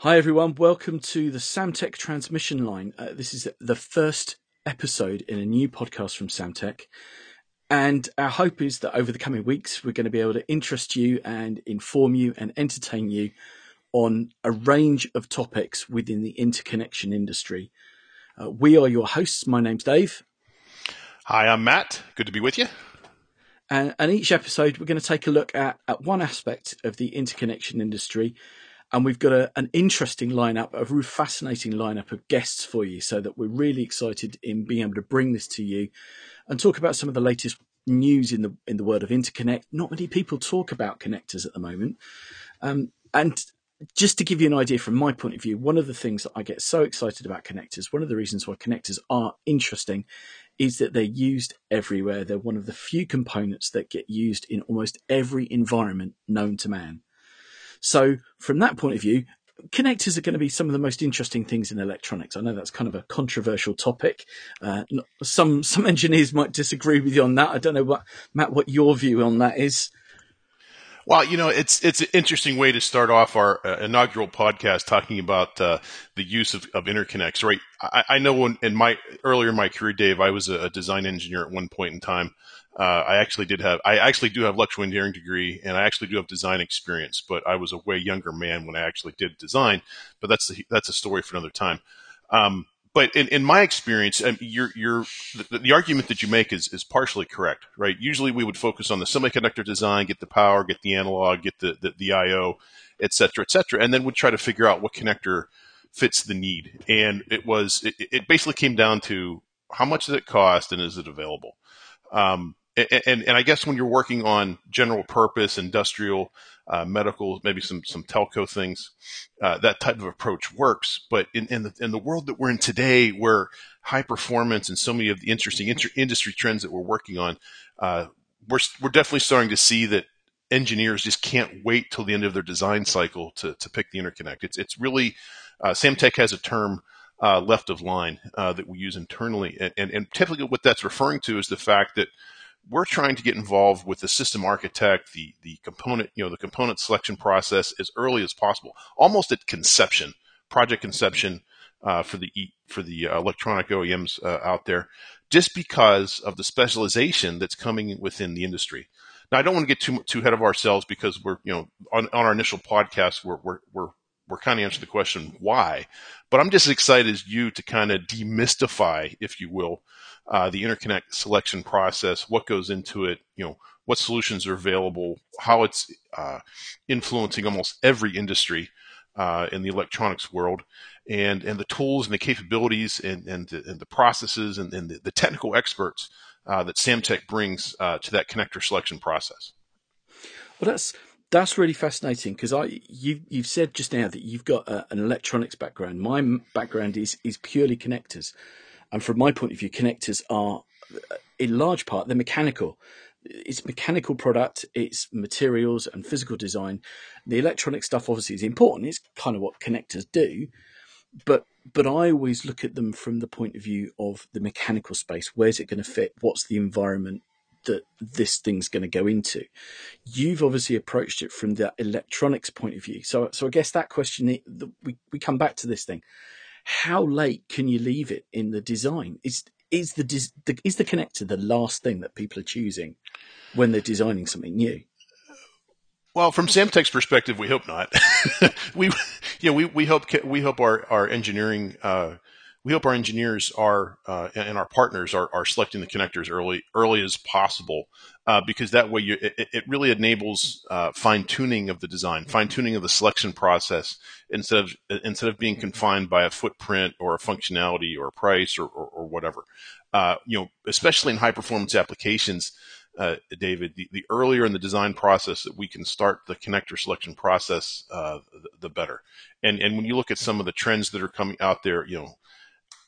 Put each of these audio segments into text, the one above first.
Hi, everyone. Welcome to the Samtec transmission line. Uh, this is the first episode in a new podcast from Samtec. And our hope is that over the coming weeks, we're going to be able to interest you and inform you and entertain you on a range of topics within the interconnection industry. Uh, we are your hosts. My name's Dave. Hi, I'm Matt. Good to be with you. And, and each episode, we're going to take a look at, at one aspect of the interconnection industry and we've got a, an interesting lineup, a really fascinating lineup of guests for you, so that we're really excited in being able to bring this to you and talk about some of the latest news in the in the world of interconnect. Not many people talk about connectors at the moment, um, and just to give you an idea from my point of view, one of the things that I get so excited about connectors, one of the reasons why connectors are interesting, is that they're used everywhere. They're one of the few components that get used in almost every environment known to man. So from that point of view, connectors are going to be some of the most interesting things in electronics. I know that's kind of a controversial topic. Uh, some some engineers might disagree with you on that. I don't know what Matt, what your view on that is. Well, you know, it's it's an interesting way to start off our uh, inaugural podcast talking about uh, the use of, of interconnects. Right? I, I know when, in my earlier in my career, Dave, I was a, a design engineer at one point in time. Uh, I actually did have, I actually do have electrical engineering degree and I actually do have design experience, but I was a way younger man when I actually did design, but that's, the, that's a story for another time. Um, but in, in my experience, um, you're, you're, the, the, argument that you make is, is partially correct, right? Usually we would focus on the semiconductor design, get the power, get the analog, get the, the, the IO, et cetera, et cetera. And then we'd try to figure out what connector fits the need. And it was, it, it basically came down to how much does it cost and is it available? Um, and, and I guess when you're working on general purpose, industrial, uh, medical, maybe some some telco things, uh, that type of approach works. But in, in the in the world that we're in today, where high performance and so many of the interesting inter- industry trends that we're working on, uh, we're we're definitely starting to see that engineers just can't wait till the end of their design cycle to to pick the interconnect. It's it's really uh, Samtec has a term. Uh, left of line uh, that we use internally, and, and, and typically what that's referring to is the fact that we're trying to get involved with the system architect, the the component, you know, the component selection process as early as possible, almost at conception, project conception uh, for the for the uh, electronic OEMs uh, out there, just because of the specialization that's coming within the industry. Now, I don't want to get too too ahead of ourselves because we're you know on, on our initial podcast we're we're we're we're kind of answering the question why, but I'm just as excited as you to kind of demystify, if you will, uh, the interconnect selection process, what goes into it, you know, what solutions are available, how it's uh, influencing almost every industry uh, in the electronics world, and and the tools and the capabilities and and the, and the processes and, and the, the, technical experts uh, that Samtec brings uh, to that connector selection process. Well, that's that's really fascinating because I you you've said just now that you've got a, an electronics background. My background is is purely connectors. And from my point of view, connectors are, uh, in large part, they're mechanical. It's mechanical product, it's materials and physical design. The electronic stuff obviously is important. It's kind of what connectors do, but but I always look at them from the point of view of the mechanical space. Where's it going to fit? What's the environment that this thing's going to go into? You've obviously approached it from the electronics point of view. So so I guess that question we we come back to this thing how late can you leave it in the design? Is is the, the is the connector the last thing that people are choosing when they're designing something new? Well, from Samtec's perspective, we hope not. we, you know, we, we hope we hope our our engineering uh, we hope our engineers are uh, and our partners are, are selecting the connectors early early as possible uh, because that way you, it, it, really enables uh, fine tuning of the design, fine tuning of the selection process instead of instead of being confined by a footprint or a functionality or a price or, or, or whatever. Uh, you know, especially in high performance applications, uh, David, the, the, earlier in the design process that we can start the connector selection process, uh, the, the better. And and when you look at some of the trends that are coming out there, you know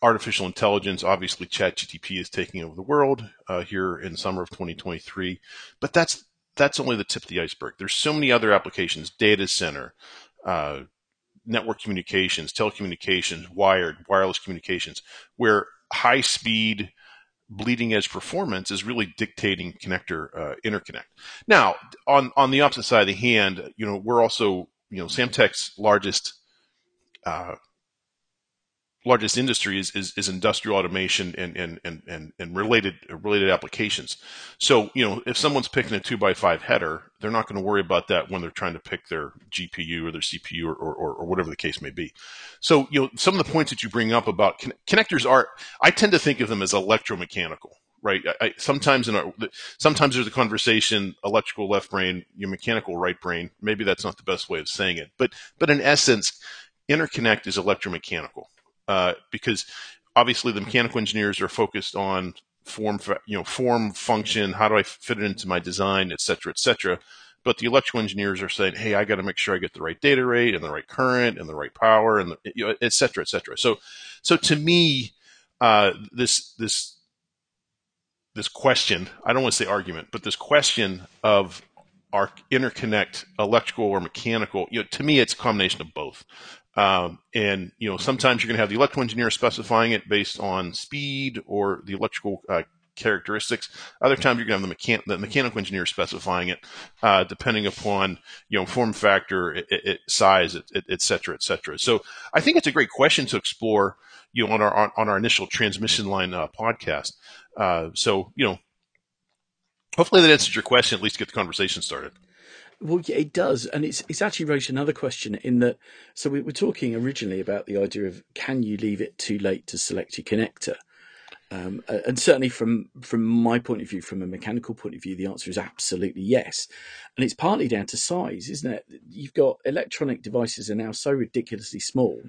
artificial intelligence, obviously ChatGPT is taking over the world uh, here in summer of 2023, but that's that's only the tip of the iceberg. There's so many other applications: data center, uh, network communications, telecommunications, wired, wireless communications, where high speed, bleeding edge performance is really dictating connector uh, interconnect. Now, on on the opposite side of the hand, you know, we're also you know Samtec's largest uh, largest industry is, is, is, industrial automation and, and, and, and, and related related applications. So, you know, if someone's picking a two by five header, they're not going to worry about that when they're trying to pick their GPU or their CPU or, or, or, whatever the case may be. So, you know, some of the points that you bring up about con- connectors are, I tend to think of them as electromechanical. Right. I, sometimes in a, sometimes there's a conversation, electrical left brain, your mechanical right brain. Maybe that's not the best way of saying it, but but in essence, interconnect is electromechanical uh, because obviously the mechanical engineers are focused on form, you know, form, function. How do I fit it into my design, et cetera, et cetera. But the electrical engineers are saying, "Hey, I got to make sure I get the right data rate and the right current and the right power and the, you know, et cetera, et cetera." So, so to me, uh, this this this question, I don't want to say argument, but this question of our interconnect electrical or mechanical, you know, to me, it's a combination of both. Um, and you know, sometimes you're going to have the electrical engineer specifying it based on speed or the electrical uh, characteristics. Other times you're going to have the, mechan- the mechanical engineer specifying it, uh, depending upon you know form factor, it, it, size, et, etc. cetera, et cetera. So I think it's a great question to explore. You know, on our on our initial transmission line uh, podcast. Uh, so you know, hopefully that answers your question. At least get the conversation started. Well, yeah, it does, and it's it's actually raised another question in that. So we were talking originally about the idea of can you leave it too late to select your connector, um, and certainly from from my point of view, from a mechanical point of view, the answer is absolutely yes, and it's partly down to size, isn't it? You've got electronic devices are now so ridiculously small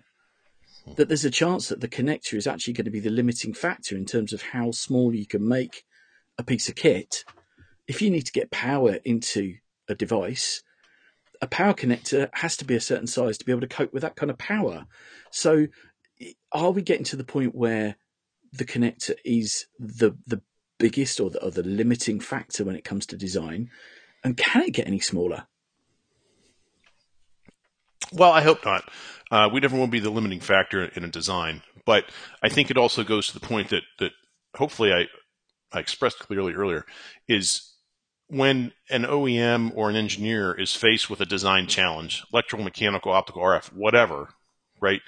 that there's a chance that the connector is actually going to be the limiting factor in terms of how small you can make a piece of kit. If you need to get power into a device, a power connector has to be a certain size to be able to cope with that kind of power. So, are we getting to the point where the connector is the the biggest or the, or the limiting factor when it comes to design? And can it get any smaller? Well, I hope not. Uh, we never will be the limiting factor in a design, but I think it also goes to the point that that hopefully I I expressed clearly earlier is when an OEM or an engineer is faced with a design challenge, electrical, mechanical, optical, RF, whatever, right?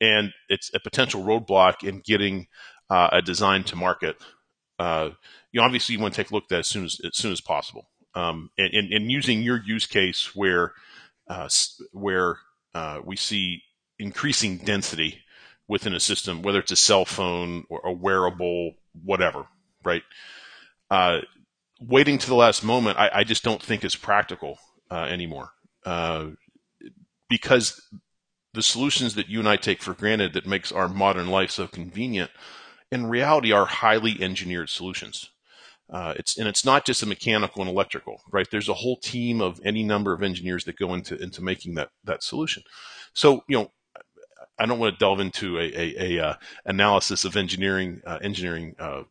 And it's a potential roadblock in getting uh, a design to market. Uh, you obviously want to take a look at that as soon as, as soon as possible. Um, and, and, and, using your use case where, uh, where uh, we see increasing density within a system, whether it's a cell phone or a wearable, whatever, right? Waiting to the last moment, I, I just don't think is practical uh, anymore. Uh, because the solutions that you and I take for granted that makes our modern life so convenient, in reality, are highly engineered solutions. Uh, it's and it's not just a mechanical and electrical, right? There's a whole team of any number of engineers that go into into making that that solution. So you know, I don't want to delve into a, a, a uh, analysis of engineering uh, engineering uh,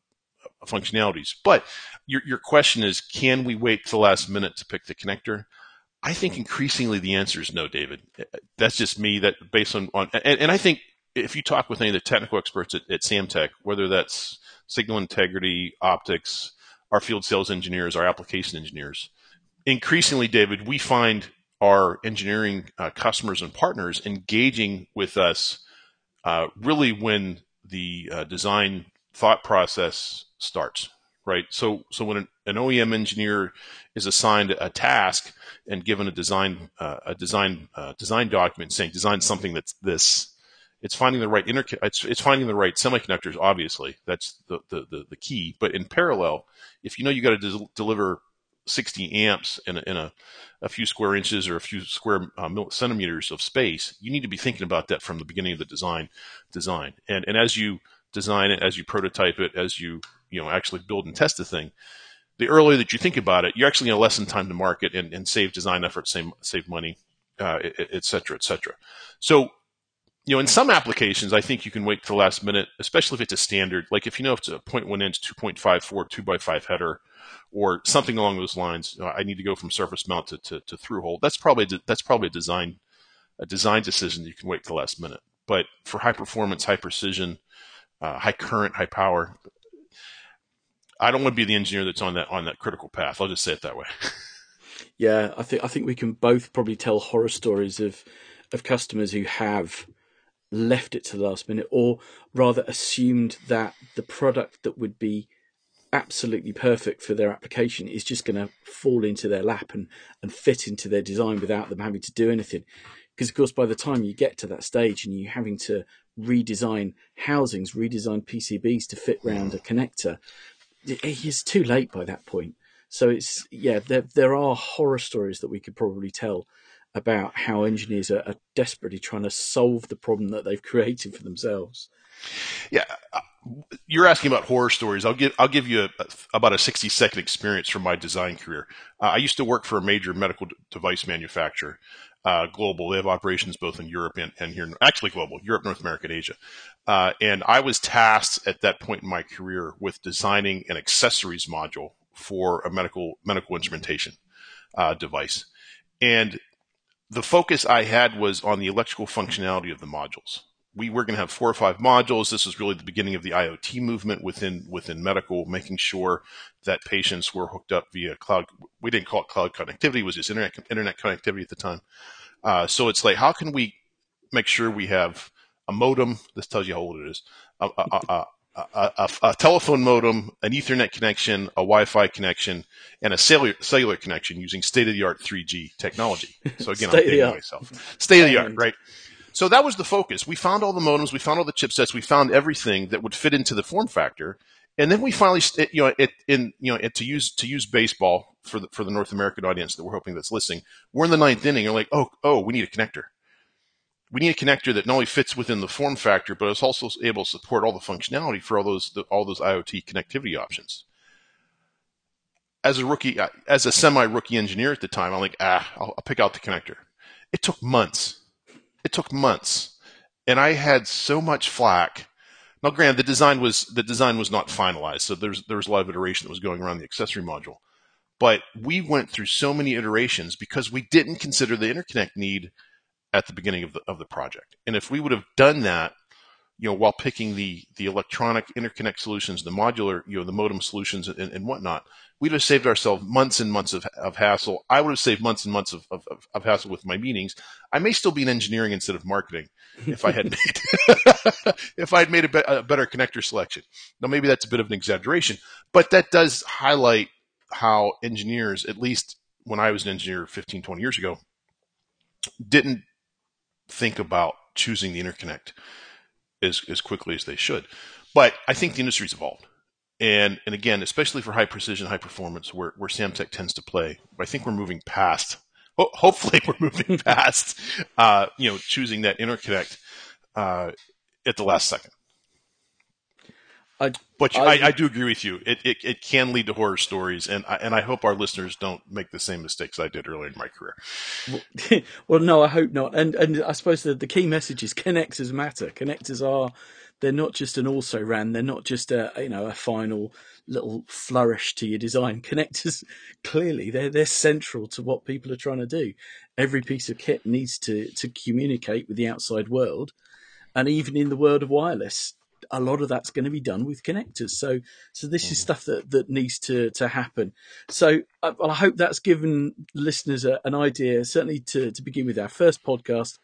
functionalities. But your, your question is, can we wait to the last minute to pick the connector? I think increasingly the answer is no, David. That's just me. That based on, on and, and I think if you talk with any of the technical experts at, at Samtec, whether that's signal integrity, optics, our field sales engineers, our application engineers, increasingly, David, we find our engineering uh, customers and partners engaging with us uh, really when the uh, design thought process starts, right? So, so when an, an OEM engineer is assigned a task and given a design, uh, a design, uh, design document saying design something that's this, it's finding the right inter, it's, it's finding the right semiconductors. Obviously, that's the, the, the, the key. But in parallel, if you know you got to de- deliver 60 amps in a, in a, a few square inches or a few square uh, centimeters of space, you need to be thinking about that from the beginning of the design design. And and as you design it, as you prototype it, as you you know actually build and test the thing, the earlier that you think about it, you're actually going to lessen time to market and, and save design effort, save save money, uh, et cetera, et cetera. So you know, in some applications, I think you can wait to the last minute, especially if it's a standard. Like if you know if it's a 0.1 inch, 2.54, 2 by 5 header, or something along those lines. You know, I need to go from surface mount to, to, to through hole. That's probably that's probably a design a design decision you can wait to the last minute. But for high performance, high precision, uh, high current, high power. I don't want to be the engineer that's on that on that critical path. I'll just say it that way. yeah, I think I think we can both probably tell horror stories of of customers who have left it to the last minute, or rather assumed that the product that would be absolutely perfect for their application is just going to fall into their lap and, and fit into their design without them having to do anything. Because, of course, by the time you get to that stage and you're having to redesign housings, redesign PCBs to fit round a connector, it's too late by that point. So it's yeah, there there are horror stories that we could probably tell about how engineers are, are desperately trying to solve the problem that they've created for themselves. Yeah, uh, you're asking about horror stories. I'll give I'll give you a, a, about a 60 second experience from my design career. Uh, I used to work for a major medical d- device manufacturer, uh, global. They have operations both in Europe and, and here, actually global, Europe, North America, and Asia. Uh, and I was tasked at that point in my career with designing an accessories module for a medical medical instrumentation uh, device. And the focus I had was on the electrical functionality of the modules. We were going to have four or five modules. This was really the beginning of the IoT movement within within medical, making sure that patients were hooked up via cloud. We didn't call it cloud connectivity; it was just internet internet connectivity at the time. Uh, so it's like, how can we make sure we have a modem? This tells you how old it is. A, a, a, a, a, a, telephone modem, an Ethernet connection, a Wi-Fi connection, and a cellular, cellular connection using state-of-the-art 3G technology. So again, I'm dating myself. State-of-the-art, right? So that was the focus. We found all the modems, we found all the chipsets, we found everything that would fit into the form factor, and then we finally, you know, it, in you know, it, to use to use baseball for the for the North American audience that we're hoping that's listening, we're in the ninth inning. You're like, oh, oh, we need a connector we need a connector that not only fits within the form factor, but is also able to support all the functionality for all those all those IoT connectivity options. As a rookie, uh, as a semi rookie engineer at the time, I'm like, ah, I'll, I'll pick out the connector. It took months. It took months, and I had so much flack. Now, granted, the design was the design was not finalized, so there's there was a lot of iteration that was going around the accessory module. But we went through so many iterations because we didn't consider the interconnect need at the beginning of the of the project. And if we would have done that, you know, while picking the the electronic interconnect solutions, the modular, you know, the modem solutions and, and whatnot, we'd have saved ourselves months and months of, of hassle. I would have saved months and months of, of, of hassle with my meetings. I may still be in engineering instead of marketing if I had made if I had made a, be- a better connector selection. Now maybe that's a bit of an exaggeration, but that does highlight how engineers, at least when I was an engineer 15, 20 years ago, didn't think about choosing the interconnect as, as quickly as they should. But I think the industry's evolved. And, and again, especially for high precision, high performance, where, where Samtec tends to play, I think we're moving past, hopefully we're moving past, uh, you know, choosing that interconnect uh, at the last second. I, but I, I, I, do agree with you. It, it, it can lead to horror stories, and I, and I hope our listeners don't make the same mistakes I did earlier in my career. Well, no, I hope not. And and I suppose the, the key message is connectors matter. Connectors are they're not just an also ran. They're not just a you know a final little flourish to your design. Connectors clearly they're they're central to what people are trying to do. Every piece of kit needs to to communicate with the outside world, and even in the world of wireless, a lot of that's going to be done with connectors. So, so this mm. is stuff that, that needs to, to happen. So I, I hope that's given listeners a, an idea, certainly to, to begin with our first podcast.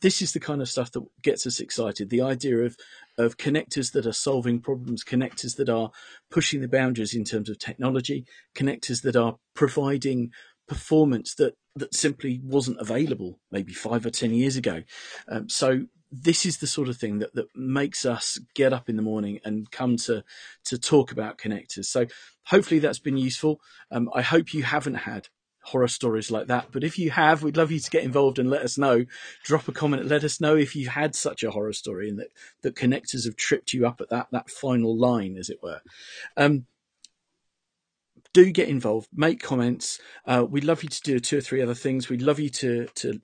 This is the kind of stuff that gets us excited. The idea of, of connectors that are solving problems, connectors that are pushing the boundaries in terms of technology, connectors that are providing performance that that simply wasn't available maybe five or ten years ago. Um, so this is the sort of thing that, that makes us get up in the morning and come to to talk about connectors. So hopefully that's been useful. Um, I hope you haven't had horror stories like that. But if you have, we'd love you to get involved and let us know. Drop a comment, let us know if you had such a horror story and that, that connectors have tripped you up at that that final line, as it were. Um, do get involved, make comments. Uh, we'd love you to do two or three other things. We'd love you to to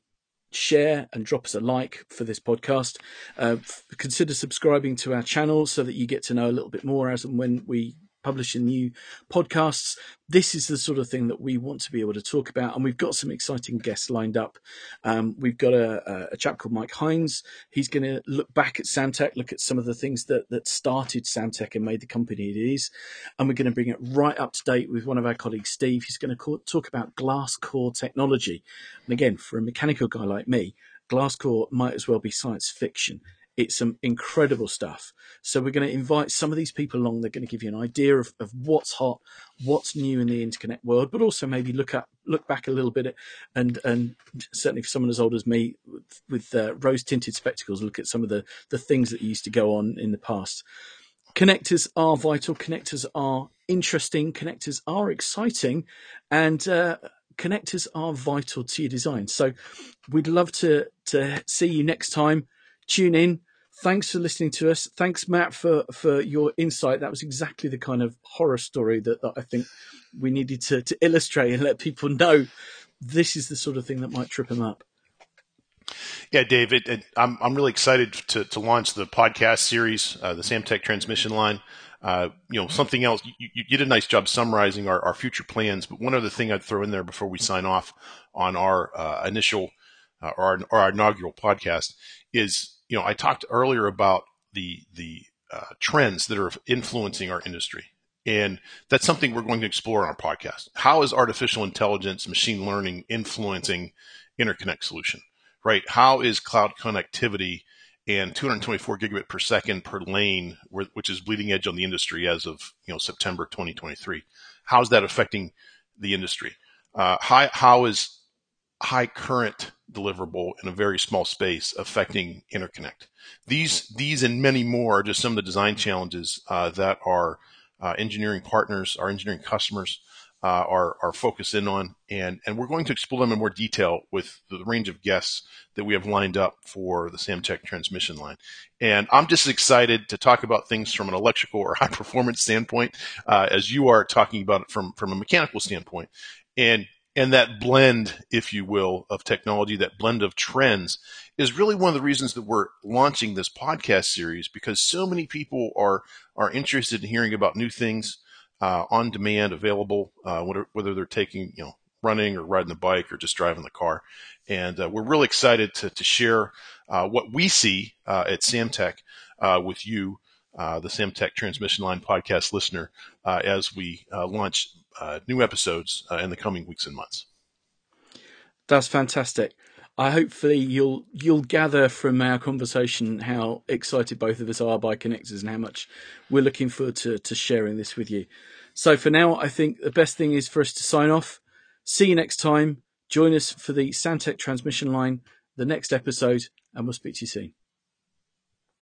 share and drop us a like for this podcast. Uh, consider subscribing to our channel so that you get to know a little bit more as and when we publishing new podcasts. This is the sort of thing that we want to be able to talk about, and we've got some exciting guests lined up. Um, we've got a, a, chap called Mike Hines. He's going to look back at Samtec, look at some of the things that that started Samtec and made the company it is, and we're going to bring it right up to date with one of our colleagues, Steve. He's going to talk about glass core technology, and again, for a mechanical guy like me, glass core might as well be science fiction It's some incredible stuff. So we're going to invite some of these people along. They're going to give you an idea of, of what's hot, what's new in the interconnect world, but also maybe look at look back a little bit and and certainly for someone as old as me with, with uh, rose tinted spectacles, look at some of the the things that used to go on in the past. Connectors are vital. Connectors are interesting. Connectors are exciting, and uh, connectors are vital to your design. So we'd love to to see you next time. Tune in. Thanks for listening to us. Thanks, Matt, for for your insight. That was exactly the kind of horror story that, that I think we needed to to illustrate and let people know this is the sort of thing that might trip them up. Yeah, David, I'm I'm really excited to to launch the podcast series, uh, the Samtec Transmission Line. Uh, you know, something else. You, you, did a nice job summarizing our, our future plans, but one other thing I'd throw in there before we sign off on our uh, initial uh, or, our, or, our, inaugural podcast is, you know, I talked earlier about the the uh, trends that are influencing our industry, and that's something we're going to explore on our podcast. How is artificial intelligence, machine learning influencing interconnect solution? Right? How is cloud connectivity and 224 gigabit per second per lane, which is bleeding edge on the industry as of you know September 2023. How is that affecting the industry? Uh, how, how is high current deliverable in a very small space affecting interconnect? These these and many more are just some of the design challenges uh, that our uh, engineering partners, our engineering customers uh, are, are focused in on. And, and we're going to explore them in more detail with the range of guests that we have lined up for the Samtec transmission line. And I'm just excited to talk about things from an electrical or high performance standpoint, uh, as you are talking about it from, from a mechanical standpoint. And and that blend, if you will, of technology, that blend of trends is really one of the reasons that we're launching this podcast series because so many people are are interested in hearing about new things, uh, on demand, available, uh, whether, whether they're taking, you know, running or riding the bike or just driving the car. And uh, we're really excited to, to share uh, what we see uh, at Samtec uh, with you, Uh, the Samtec Transmission Line podcast listener, uh, as we uh, launch new episodes in the coming weeks and months. That's fantastic. I hopefully you'll you'll gather from our conversation how excited both of us are by connectors and how much we're looking forward to, to sharing this with you. So for now, I think the best thing is for us to sign off. See you next time. Join us for the Samtec transmission line, the next episode, and we'll speak to you soon.